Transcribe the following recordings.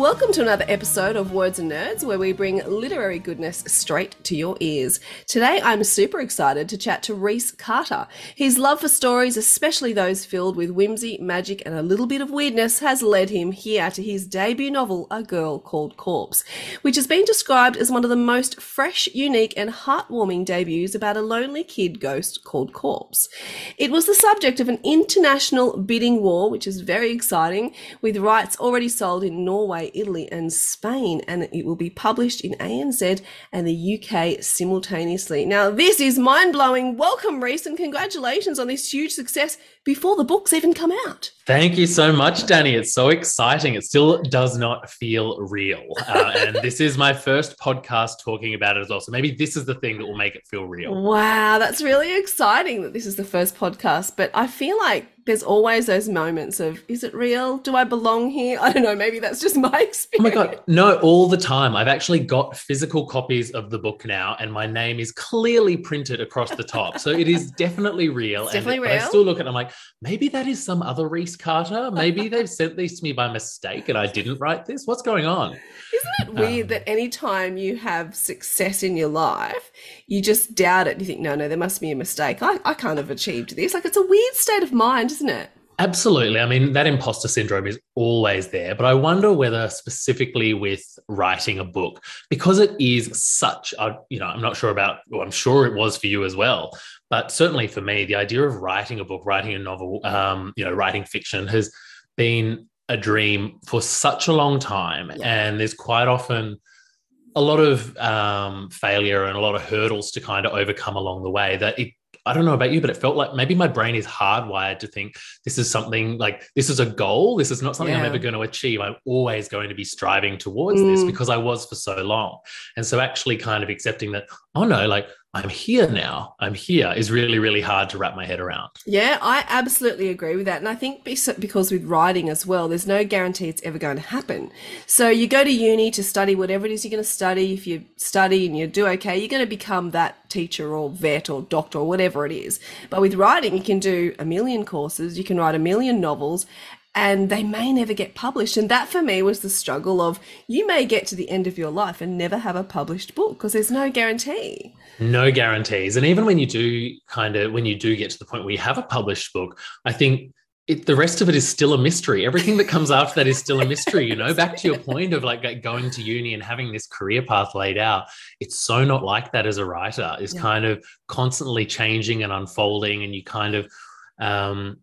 Welcome to another episode of Words and Nerds, where we bring literary goodness straight to your ears. Today, I'm super excited to chat to Reece Carter. His love for stories, especially those filled with whimsy, magic, and a little bit of weirdness, has led him here to his debut novel, A Girl Called Corpse, which has been described as one of the most fresh, unique, and heartwarming debuts about a lonely kid ghost called Corpse. It was the subject of an international bidding war, which is very exciting, with rights already sold in Norway, Italy, and Spain, and it will be published in ANZ and the UK simultaneously. Now, this is mind blowing. Welcome, Reece, and congratulations on this huge success before the books even come out. Thank you so much, Dani. It's so exciting. It still does not feel real. Uh, and this is my first podcast talking about it as well. So maybe this is the thing that will make it feel real. Wow, that's really exciting that this is the first podcast. But I feel like there's always those moments of, is it real? Do I belong here? I don't know. Maybe that's just my experience. Oh my God. No, all the time. I've actually got physical copies of the book now, and my name is clearly printed across the top. So it is definitely real. It's and definitely but I still look at it, I'm like, maybe that is some other Reece Carter. Maybe they've sent these to me by mistake and I didn't write this. What's going on? Isn't it weird Um, that anytime you have success in your life, you just doubt it? You think, no, no, there must be a mistake. I, I can't have achieved this. Like, it's a weird state of mind, isn't it? Absolutely. I mean, that imposter syndrome is always there, but I wonder whether specifically with writing a book, because it is such a, you know, I'm not sure about, well, I'm sure it was for you as well, but certainly for me, the idea of writing a book, writing a novel, um, you know, writing fiction has been a dream for such a long time. Yeah. And there's quite often a lot of um, failure and a lot of hurdles to kind of overcome along the way that it I don't know about you, but it felt like maybe my brain is hardwired to think this is something like this is a goal. This is not something I'm ever going to achieve. I'm always going to be striving towards this Mm. because I was for so long. And so actually kind of accepting that, oh no, like I'm here now. I'm here is really, really hard to wrap my head around. Yeah, I absolutely agree with that. And I think because with writing as well, there's no guarantee it's ever going to happen. So you go to uni to study whatever it is you're going to study. If you study and you do okay, you're going to become that teacher or vet or doctor or whatever it is. But with writing, you can do a million courses, you can write a million novels. And they may never get published. And that for me was the struggle of you may get to the end of your life and never have a published book because there's no guarantee. No guarantees. And even when you do kind of, when you do get to the point where you have a published book, I think it, the rest of it is still a mystery. Everything that comes after that is still a mystery. You know, back to your point of like going to uni and having this career path laid out. It's so not like that as a writer. It's Yeah. kind of constantly changing and unfolding, and you kind of, um,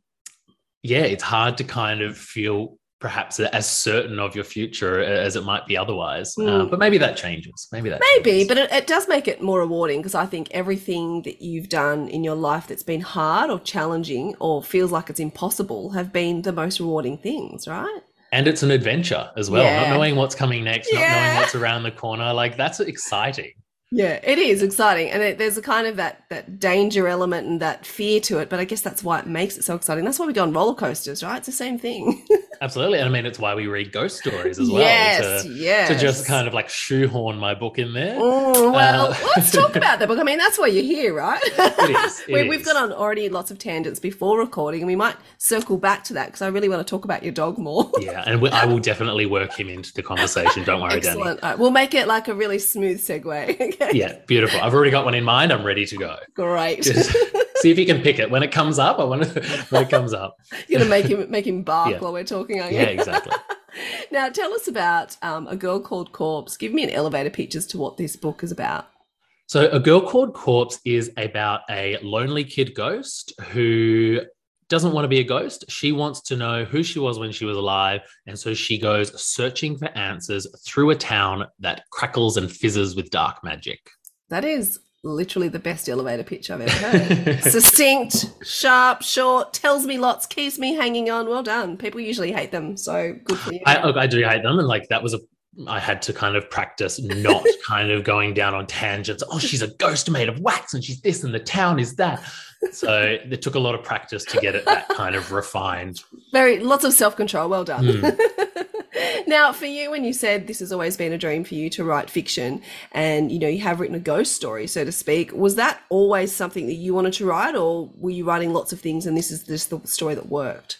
yeah, it's hard to kind of feel perhaps as certain of your future as it might be otherwise. Uh, Mm. but maybe that changes. Maybe that Maybe, changes. but it, it does make it more rewarding because I think everything that you've done in your life that's been hard or challenging or feels like it's impossible have been the most rewarding things, right? and it's an adventure as well Yeah. not knowing what's coming next not knowing what's around the corner like that's exciting Yeah, it is exciting, and it, there's a kind of that that danger element and that fear to it. But I guess that's why it makes it so exciting. That's why we go on roller coasters, right? It's the same thing. absolutely and i mean it's why we read ghost stories as well yes, to, yes. to just kind of like shoehorn my book in there Mm, well, Uh, let's talk about the book. I mean, that's why you're here, right? It is, it we, We've is. got on already lots of tangents before recording, and we might circle back to that because I really want to talk about your dog more. yeah and we, i will definitely work him into the conversation don't worry dani Excellent. We'll make it like a really smooth segue. Okay. yeah beautiful i've already got one in mind i'm ready to go Great. Just see if you can pick it when it comes up i want to when it comes up You're gonna make him make him bark Yeah. while we're talking, aren't you? yeah exactly Now tell us about um, a girl called Corpse. Give me an elevator pitch as to what this book is about. So, A Girl Called Corpse is about a lonely kid ghost who doesn't want to be a ghost. She wants to know who she was when she was alive. And so she goes searching for answers through a town that crackles and fizzes with dark magic. That is literally the best elevator pitch I've ever heard. Succinct, sharp, short, tells me lots, keeps me hanging on. Well done. People usually hate them, so good for you. I, I do hate them, and like that was a. I had to kind of practice not kind of going down on tangents. Oh, she's a ghost made of wax, and she's this, and the town is that. So it took a lot of practice to get it that kind of refined. Very lots of self control. Well done. Mm. now, for you, when you said this has always been a dream for you to write fiction, and you know you have written a ghost story, so to speak, was that always something that you wanted to write, or were you writing lots of things, and this is just the story that worked?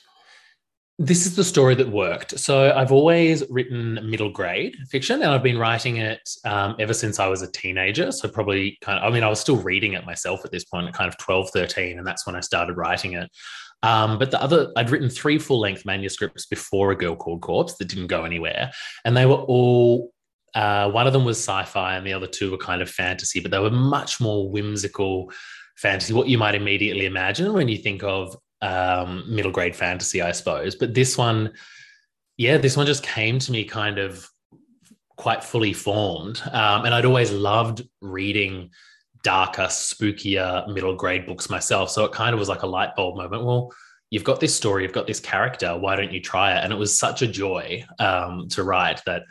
This is the story that worked. So I've always written middle grade fiction, and I've been writing it um, ever since I was a teenager. So probably kind of, I mean, I was still reading it myself at this point, at kind of 12, 13, and that's when I started writing it. Um, but the other, I'd written three full length manuscripts before A Girl Called Corpse that didn't go anywhere. And they were all, uh, one of them was sci fi and the other two were kind of fantasy, but they were much more whimsical fantasy, what you might immediately imagine when you think of um, middle grade fantasy, I suppose. But this one, yeah, this one just came to me kind of quite fully formed. Um, and I'd always loved reading darker, spookier middle grade books myself. So it kind of was like a light bulb moment. Well, you've got this story, you've got this character. Why don't you try it? And it was such a joy um, to write that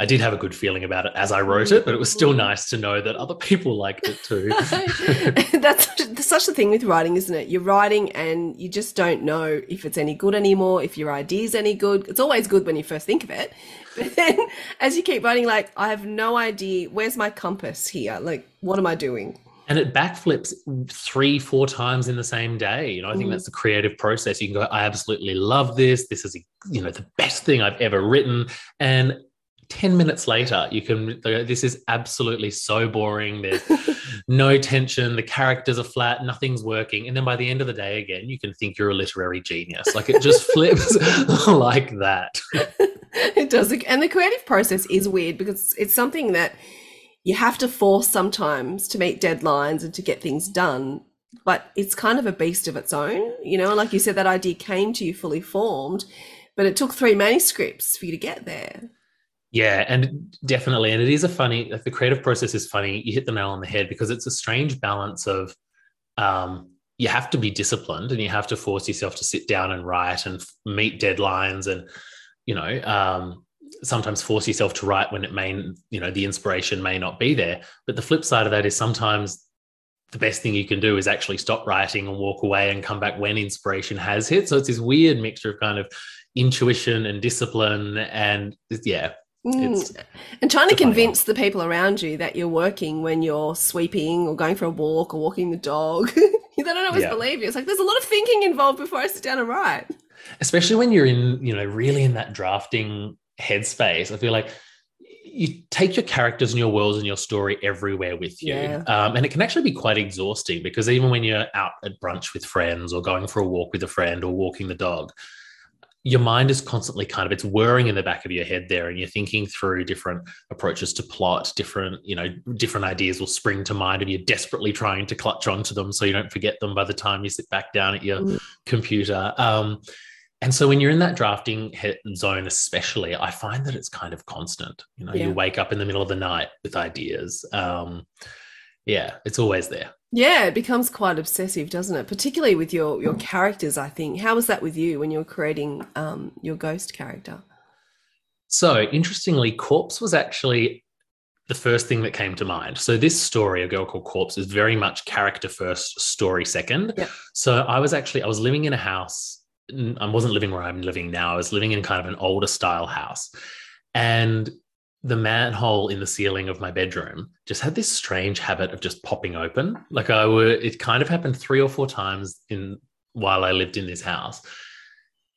I did have a good feeling about it as I wrote it, but it was still nice to know that other people liked it too. That's such, such the thing with writing, isn't it? You're writing and you just don't know if it's any good anymore, if your idea's any good. It's always good when you first think of it. But then as you keep writing, like, I have no idea, where's my compass here? Like, what am I doing? and it backflips three four times in the same day you know i think mm. that's the creative process you can go i absolutely love this this is you know the best thing i've ever written and 10 minutes later you can this is absolutely so boring. There's no tension. The characters are flat. Nothing's working. And then by the end of the day again you can think you're a literary genius. Like it just flips like that. It does. And the creative process is weird because it's something that you have to force sometimes to meet deadlines and to get things done but it's kind of a beast of its own you know? Like you said that idea came to you fully formed but it took three manuscripts for you to get there yeah, and definitely. And it is a funny, like the creative process is funny. You hit the nail on the head because it's a strange balance of um, you have to be disciplined and you have to force yourself to sit down and write and meet deadlines and, you know, um, sometimes force yourself to write when it may, you know, the inspiration may not be there. But the flip side of that is sometimes the best thing you can do is actually stop writing and walk away and come back when inspiration has hit. So it's this weird mixture of kind of intuition and discipline and yeah Mm. And trying to convince the people around you that you're working when you're sweeping or going for a walk or walking the dog. they don't always yeah. believe you. It's like there's a lot of thinking involved before I sit down and write. Especially when you're in, you know, really in that drafting headspace. I feel like you take your characters and your worlds and your story everywhere with you. Yeah. Um, and it can actually be quite exhausting because even when you're out at brunch with friends or going for a walk with a friend or walking the dog, your mind is constantly kind of it's whirring in the back of your head there and you're thinking through different approaches to plot different you know different ideas will spring to mind and you're desperately trying to clutch onto them so you don't forget them by the time you sit back down at your mm. computer um, and so when you're in that drafting zone especially i find that it's kind of constant you know yeah. you wake up in the middle of the night with ideas um, yeah it's always there yeah, it becomes quite obsessive, doesn't it? Particularly with your your characters, I think. How was that with you when you were creating um, your ghost character? So, interestingly, Corpse was actually the first thing that came to mind. So, this story, A Girl Called Corpse, is very much character first, story second. Yeah. So, I was actually I was living in a house. I wasn't living where I'm living now. I was living in kind of an older style house, and the manhole in the ceiling of my bedroom just had this strange habit of just popping open. Like I would, it kind of happened three or four times in while I lived in this house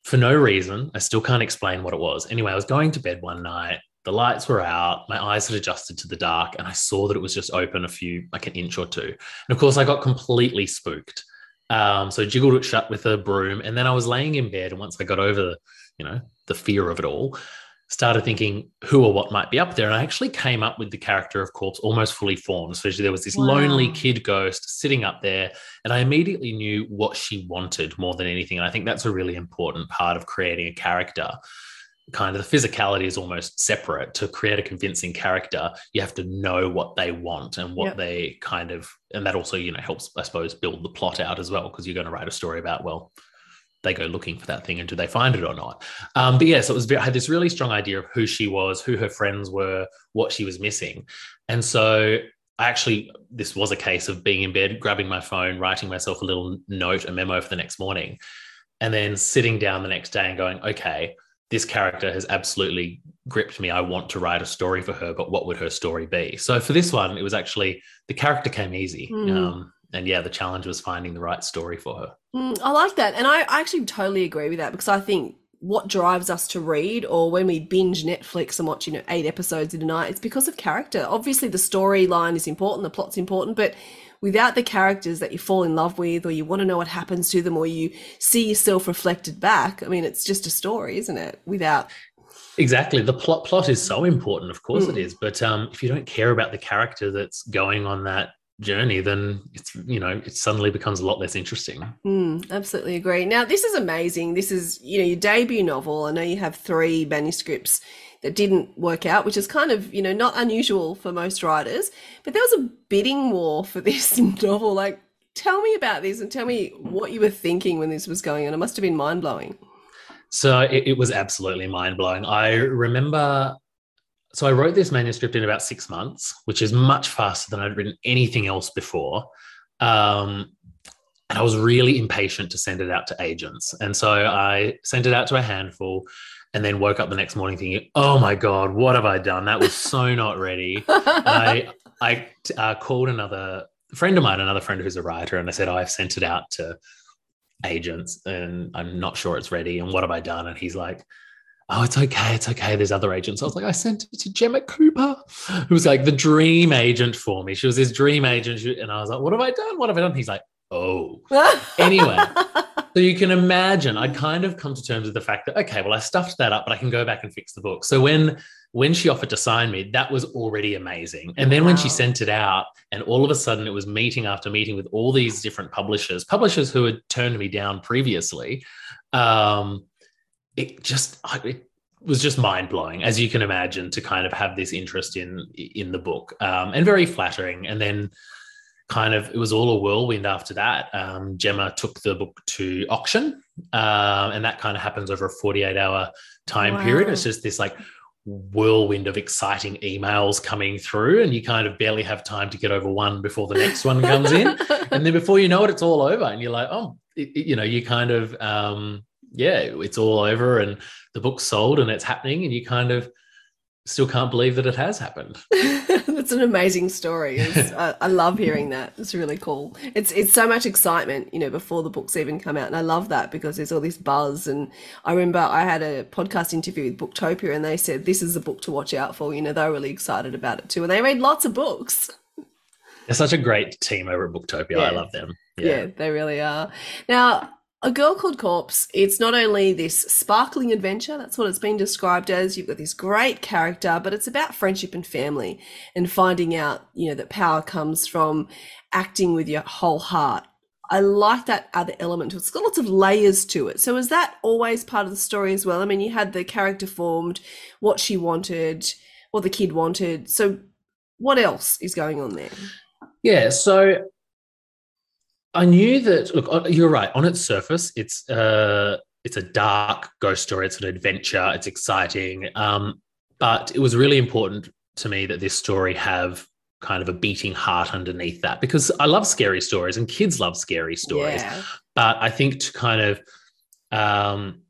for no reason. I still can't explain what it was. Anyway, I was going to bed one night. The lights were out. My eyes had adjusted to the dark, and I saw that it was just open a few, like an inch or two. And of course, I got completely spooked. Um, so jiggled it shut with a broom, and then I was laying in bed. And once I got over you know, the fear of it all, started thinking who or what might be up there. And I actually came up with the character of Corpse almost fully formed. So there was this wow. lonely kid ghost sitting up there. And I immediately knew what she wanted more than anything. And I think that's a really important part of creating a character. Kind of the physicality is almost separate. To create a convincing character, you have to know what they want and what yep. they kind of, and that also, you know, helps, I suppose, build the plot out as well, because you're going to write a story about, well, they go looking for that thing and do they find it or not? Um, but yes, yeah, so it was. I had this really strong idea of who she was, who her friends were, what she was missing, and so I actually this was a case of being in bed, grabbing my phone, writing myself a little note, a memo for the next morning, and then sitting down the next day and going, okay, this character has absolutely gripped me. I want to write a story for her, but what would her story be? So for this one, it was actually the character came easy. Mm. Um, and yeah, the challenge was finding the right story for her. Mm, I like that. And I, I actually totally agree with that because I think what drives us to read or when we binge Netflix and watch, you know, eight episodes in a night, it's because of character. Obviously, the storyline is important, the plot's important, but without the characters that you fall in love with or you want to know what happens to them or you see yourself reflected back, I mean, it's just a story, isn't it? Without Exactly. The plot plot is so important, of course mm. it is. But um, if you don't care about the character that's going on that journey, then it's you know it suddenly becomes a lot less interesting. Mm, absolutely agree. Now this is amazing. This is you know your debut novel. I know you have three manuscripts that didn't work out, which is kind of you know not unusual for most writers. But there was a bidding war for this novel. Like, tell me about this and tell me what you were thinking when this was going on. It must have been mind blowing. So it, it was absolutely mind blowing. I remember so I wrote this manuscript in about six months, which is much faster than I'd written anything else before. Um, and I was really impatient to send it out to agents. And so I sent it out to a handful and then woke up the next morning thinking, oh my God, what have I done? That was so not ready. I, I uh, called another friend of mine, another friend who's a writer, and I said, oh, I've sent it out to agents and I'm not sure it's ready. And what have I done? And he's like, oh, it's okay, it's okay. There's other agents. I was like, I sent it to Gemma Cooper, who was like the dream agent for me. She was this dream agent. And I was like, what have I done? What have I done? He's like, oh. anyway, so you can imagine I'd kind of come to terms with the fact that, okay, well, I stuffed that up, but I can go back and fix the book. So when when she offered to sign me, that was already amazing. And then wow. when she sent it out, and all of a sudden it was meeting after meeting with all these different publishers, publishers who had turned me down previously. Um, it just it was just mind blowing, as you can imagine, to kind of have this interest in in the book, um, and very flattering. And then, kind of, it was all a whirlwind after that. Um, Gemma took the book to auction, uh, and that kind of happens over a forty eight hour time wow. period. It's just this like whirlwind of exciting emails coming through and you kind of barely have time to get over one before the next one comes in and then before you know it it's all over and you're like oh it, it, you know you kind of um yeah, it's all over and the book's sold and it's happening, and you kind of still can't believe that it has happened. That's an amazing story. I, I, love hearing that. It's really cool. It's it's so much excitement, you know, before the books even come out, and I love that because there's all this buzz. And I remember I had a podcast interview with Booktopia, and they said this is a book to watch out for. You know, they were really excited about it too, and they read lots of books. They're such a great team over at Booktopia. Yeah. I love them. Yeah. yeah, they really are. Now, a Girl Called Corpse, it's not only this sparkling adventure, that's what it's been described as. You've got this great character, but it's about friendship and family and finding out, you know, that power comes from acting with your whole heart. I like that other element. It's got lots of layers to it. So is that always part of the story as well? I mean, you had the character formed, what she wanted, what the kid wanted. So what else is going on there? Yeah, so I knew that. Look, you're right. On its surface, it's uh, it's a dark ghost story. It's an adventure. It's exciting. Um, but it was really important to me that this story have kind of a beating heart underneath that because I love scary stories and kids love scary stories. Yeah. But I think to kind of um,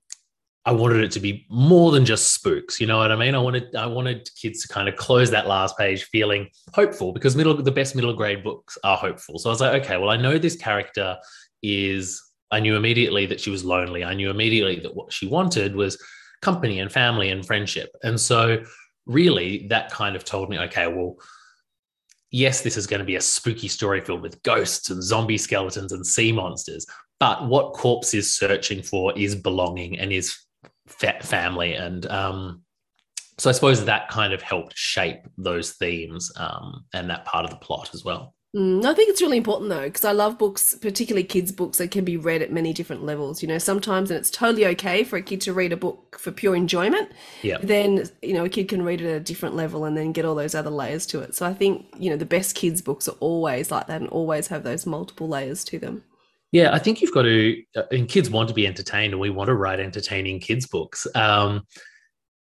I wanted it to be more than just spooks. You know what I mean? I wanted I wanted kids to kind of close that last page feeling hopeful because middle the best middle grade books are hopeful. So I was like, okay, well, I know this character is. I knew immediately that she was lonely. I knew immediately that what she wanted was company and family and friendship. And so, really, that kind of told me, okay, well, yes, this is going to be a spooky story filled with ghosts and zombie skeletons and sea monsters. But what Corpse is searching for is belonging and is fa- family and um, so I suppose that kind of helped shape those themes um, and that part of the plot as well. Mm, I think it's really important though, because I love books, particularly kids' books that can be read at many different levels. You know, sometimes, and it's totally okay for a kid to read a book for pure enjoyment. Yeah. Then, you know, a kid can read it at a different level and then get all those other layers to it. So I think, you know, the best kids' books are always like that and always have those multiple layers to them. Yeah, I think you've got to, uh, and kids want to be entertained, and we want to write entertaining kids' books. Um,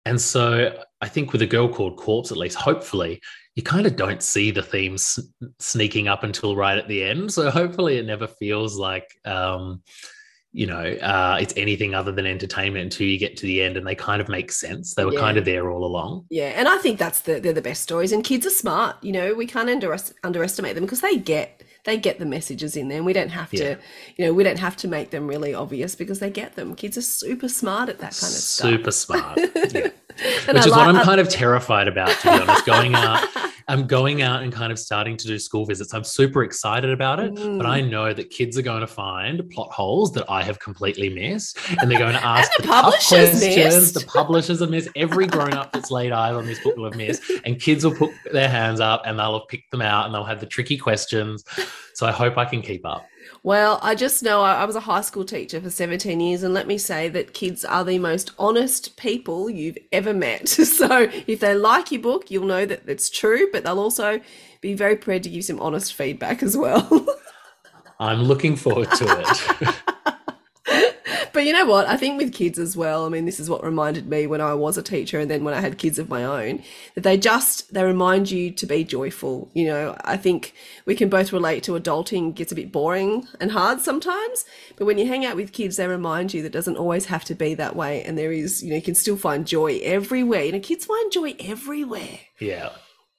and so I think with a girl called Corpse, at least, hopefully, you kind of don't see the themes sneaking up until right at the end. So hopefully it never feels like, um, you know, uh, it's anything other than entertainment until you get to the end and they kind of make sense. They were Yeah. kind of there all along. Yeah, and I think that's the they're the best stories. And kids are smart, you know. We can't under, underestimate them because they get they get the messages in there. And we don't have Yeah. to, you know, we don't have to make them really obvious because they get them. Kids are super smart at that kind of stuff. Super smart. Yeah. Which I is what I'm kind of terrified about, to be honest. Going out, I'm going out and kind of starting to do school visits. I'm super excited about it, but I Mm. know that kids are going to find plot holes that I have completely missed, and they're going to ask the tough publishers questions. missed. The publishers have missed. Every grown up that's laid eyes on this book will have missed, and kids will put their hands up and they'll have picked them out and they'll have the tricky questions. So I hope I can keep up. Well, I just know I, I was a high school teacher for 17 years, and let me say that kids are the most honest people you've ever met. So if they like your book, you'll know that it's true, but they'll also be very prepared to give some honest feedback as well. I'm looking forward to it. But you know what? I think with kids as well, I mean, this is what reminded me when I was a teacher and then when I had kids of my own, that they just they remind you to be joyful. You know, I think we can both relate to adulting gets a bit boring and hard sometimes, but when you hang out with kids, they remind you that it doesn't always have to be that way and there is, you know, you can still find joy everywhere. You know, kids find joy everywhere. Yeah.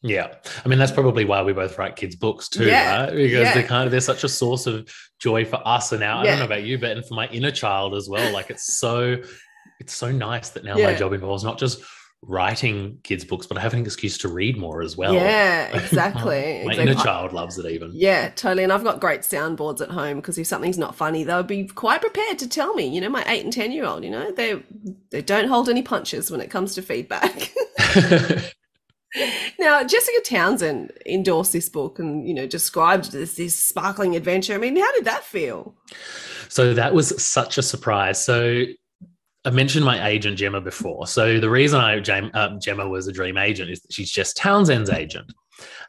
Yeah. I mean, that's probably why we both write kids' books too, Yeah, right? Because yeah. they're kind of they're such a source of joy for us and now I don't know about you, but and for my inner child as well. Like it's so it's so nice that now my job involves not just writing kids' books, but I have an excuse to read more as well. Yeah, exactly. my exactly. inner child loves it even. Yeah, totally. And I've got great soundboards at home because if something's not funny, they'll be quite prepared to tell me. You know, my eight and ten year old, you know, they they don't hold any punches when it comes to feedback. now, Jessica Townsend endorsed this book and you know described this this sparkling adventure. I mean, how did that feel? So that was such a surprise. So I mentioned my agent Gemma before. So the reason I uh, Gemma was a dream agent is that she's Jess Townsend's agent.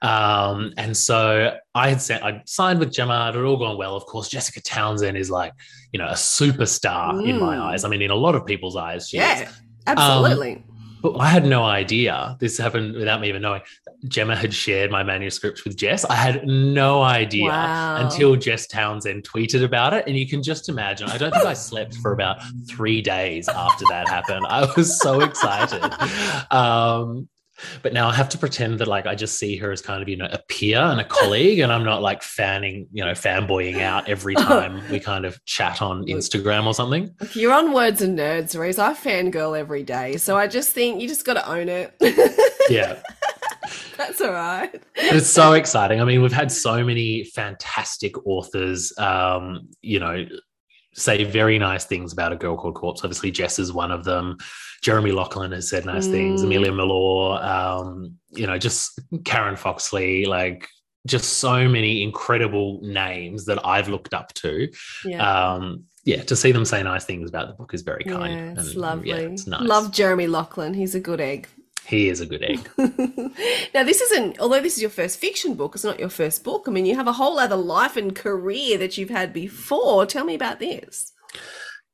Um, and so I had sent, I signed with Gemma. It had all gone well. Of course, Jessica Townsend is like, you know, a superstar in my Mm. eyes. I mean, in a lot of people's eyes, she is. Yeah, absolutely. But I had no idea. This happened without me even knowing. Gemma had shared my manuscript with Jess. I had no idea Wow. until Jess Townsend tweeted about it. And you can just imagine, I don't think I slept for about three days after that happened. I was so excited. Um, but now I have to pretend that like I just see her as kind of, you know, a peer and a colleague, and I'm not like fanning, you know, fanboying out every time we kind of chat on Instagram or something. If you're on Words and Nerds, Reece, I fangirl every day. So I just think you just got to own it. Yeah. That's all right. It's so exciting. I mean, we've had so many fantastic authors, um, you know, say very nice things about a girl called Corpse. Obviously, Jess is one of them. Jeremy Lachlan has said nice things. Mm. Amelia Mellor, um, you know, just Karen Foxlee, like just so many incredible names that I've looked up to. Yeah. Um, yeah, to see them say nice things about the book is very kind. Yeah, it's And, lovely. Yeah, it's nice. Love Jeremy Lachlan. He's a good egg. He is a good egg. now, this isn't, although this is your first fiction book, it's not your first book. I mean, you have a whole other life and career that you've had before. Tell me about this.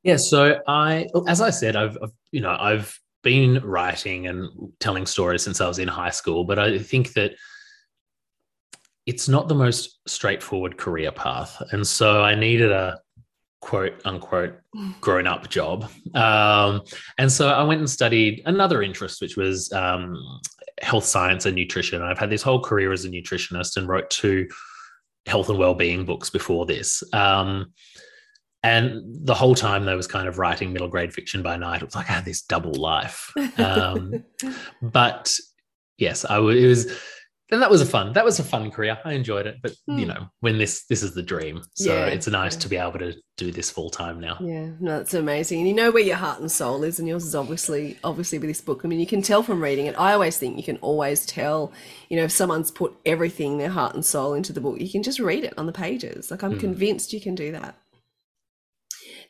Yeah, so I, as I said, I've, I've, you know, I've been writing and telling stories since I was in high school, but I think that it's not the most straightforward career path, and so I needed a quote unquote grown up job, um, and so I went and studied another interest, which was um, health science and nutrition. I've had this whole career as a nutritionist and wrote two health and well-being books before this. Um, and the whole time I was kind of writing middle grade fiction by night. It was like I had this double life. Um, but yes, I it was then that was a fun that was a fun career i enjoyed it but Hmm. you know when this this is the dream so Yeah, it's nice yeah. to be able to do this full time now Yeah, no, it's amazing. And you know where your heart and soul is, and yours is obviously obviously with this book. I mean, you can tell from reading it. I always think you can always tell, you know, if someone's put everything, their heart and soul into the book, you can just read it on the pages. Like I'm Hmm. convinced you can do that.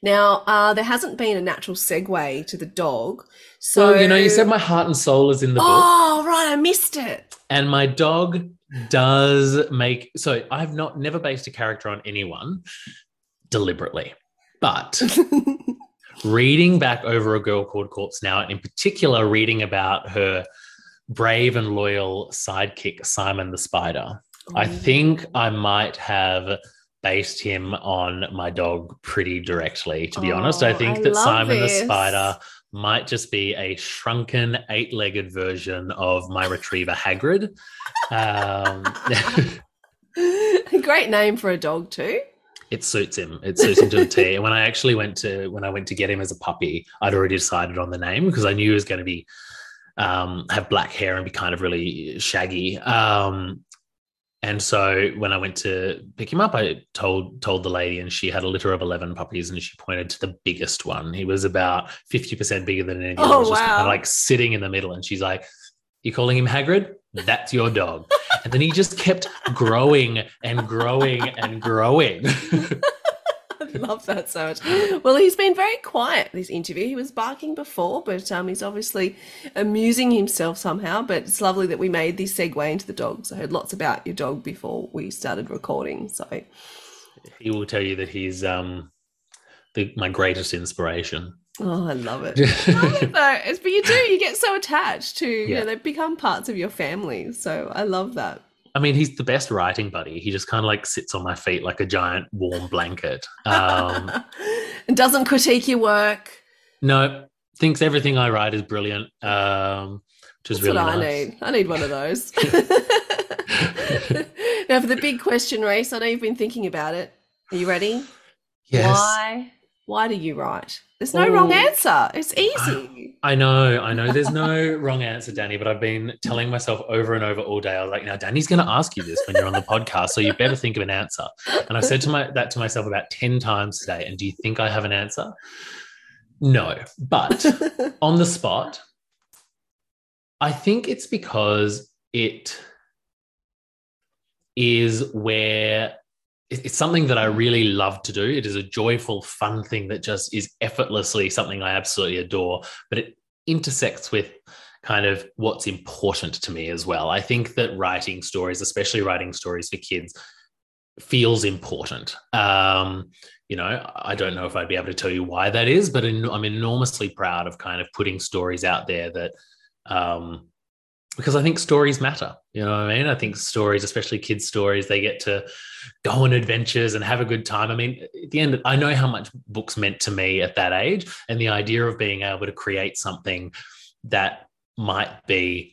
Now, uh, there hasn't been a natural segue to the dog. So so you know you said my heart and soul is in the book Oh, right, I missed it. and my dog does make so i've not never based a character on anyone deliberately but reading back over a girl called corpse now and in particular reading about her brave and loyal sidekick simon the spider I think I might have based him on my dog pretty directly, to be honest. I Oh, think I that Simon the. Spider might just be a shrunken, eight legged version of my retriever Hagrid. Um, Great name for a dog too. it suits him. It suits him to the T. And when I actually went to when I went to get him as a puppy, I'd already decided on the name because I knew he was going to be um, have black hair and be kind of really shaggy. Um, and so when I went to pick him up, I told told the lady, and she had a litter of eleven puppies, and she pointed to the biggest one. He was about fifty percent bigger than any of Oh, was just kind wow. of like sitting in the middle. And she's like, "You're calling him Hagrid? That's your dog." and then he just kept growing and growing and growing. I love that so much. Well, he's been very quiet this interview. He was barking before, but um, he's obviously amusing himself somehow. But it's lovely that we made this segue into the dogs. I heard lots about your dog before we started recording. So, he will tell you that he's um the, my greatest inspiration. oh, I love it. Love it though. It's, but you do, you get so attached to, you Yeah. know, they become parts of your family. So I love that. I mean, he's the best writing buddy. He just kind of like sits on my feet like a giant warm blanket. Um, and doesn't critique your work. no, thinks everything I write is brilliant, um, which is That's really what I nice. need. I need one of those. now, for the big question Reece, I know you've been thinking about it. Are you ready? Yes, Why? Why do you write? There's no wrong Oh. answer. It's easy. I know, I know. There's no wrong answer, Dani, but I've been telling myself over and over all day. I was like, now Dani's going to ask you this when you're on the podcast, so you better think of an answer. And I said to my that to myself about ten times today. And do you think I have an answer? No, but on the spot, I think it's because it is where it's something that I really love to do. It is a joyful, fun thing that just is effortlessly something I absolutely adore, but it intersects with kind of what's important to me as well. I think that writing stories, especially writing stories for kids, feels important. Um, you know, I don't know if I'd be able to tell you why that is, but I'm enormously proud of kind of putting stories out there that, um, because I think stories matter. You know what I mean? I think stories, especially kids' stories, they get to go on adventures and have a good time. I mean, at the end, I know how much books meant to me at that age, and the idea of being able to create something that might be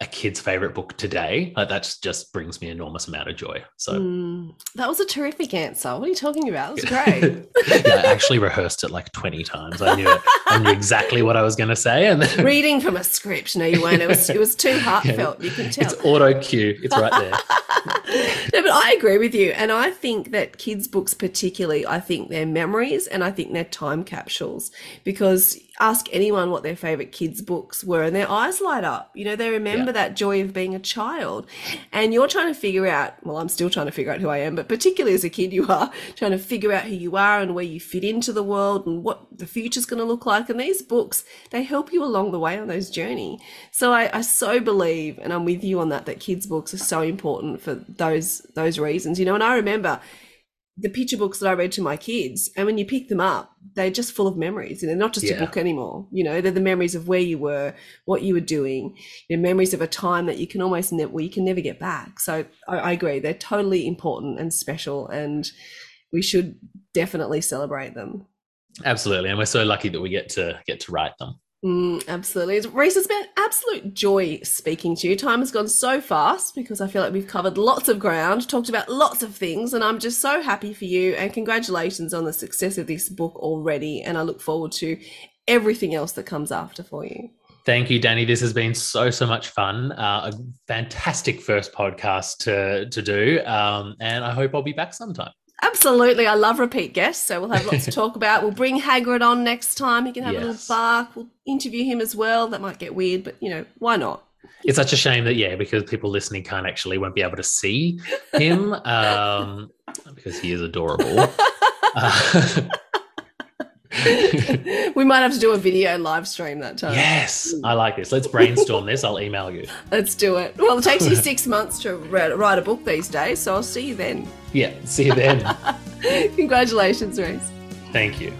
a kid's favorite book today, like that just brings me enormous amount of joy. So. Mm, that was a terrific answer. What are you talking about? That was great. yeah, I actually rehearsed it like 20 times. I knew it. I knew exactly what I was going to say. And then Reading from a script. No, you weren't. It was it was too heartfelt. You can tell. it's auto cue. It's right there. no, but I agree with you. And I think that kids' books, particularly, I think they're memories and I think they're time capsules because ask anyone what their favorite kids' books were and their eyes light up. You know, they remember Yeah. that joy of being a child. And you're trying to figure out, well, I'm still trying to figure out who I am, but particularly as a kid, you are trying to figure out who you are and where you fit into the world and what the future's going to look like. And these books, they help you along the way on those journey. So I, I so believe, and I'm with you on that, that kids' books are so important for those those reasons. You know, and I remember the picture books that I read to my kids, and when you pick them up, they're just full of memories, and they're not just a book anymore. You know, they're the memories of where you were, what you were doing, you know, memories of a time that you can almost ne- well, you can never get back. So I, I agree, they're totally important and special, and we should definitely celebrate them. Absolutely. And we're so lucky that we get to get to write them. Mm, absolutely. Reece, it's been absolute joy speaking to you. Time has gone so fast because I feel like we've covered lots of ground, talked about lots of things, and I'm just so happy for you. And congratulations on the success of this book already. And I look forward to everything else that comes after for you. Thank you, Dani. This has been so so much fun. Uh, a fantastic first podcast to to do, um, and I hope I'll be back sometime. Absolutely. I love repeat guests. So we'll have lots to talk about. We'll bring Hagrid on next time. He can have a little Yes. bark. We'll interview him as well. That might get weird, but you know, why not? It's such a shame that yeah, because people listening can't actually won't be able to see him um, because he is adorable. Uh, we might have to do a video live stream that time. yes, I like this. Let's brainstorm this. I'll email you. Let's do it. Well, it takes you six months to write write a book these days, so I'll see you then. Yeah, see you then. Congratulations, Reece. Thank you.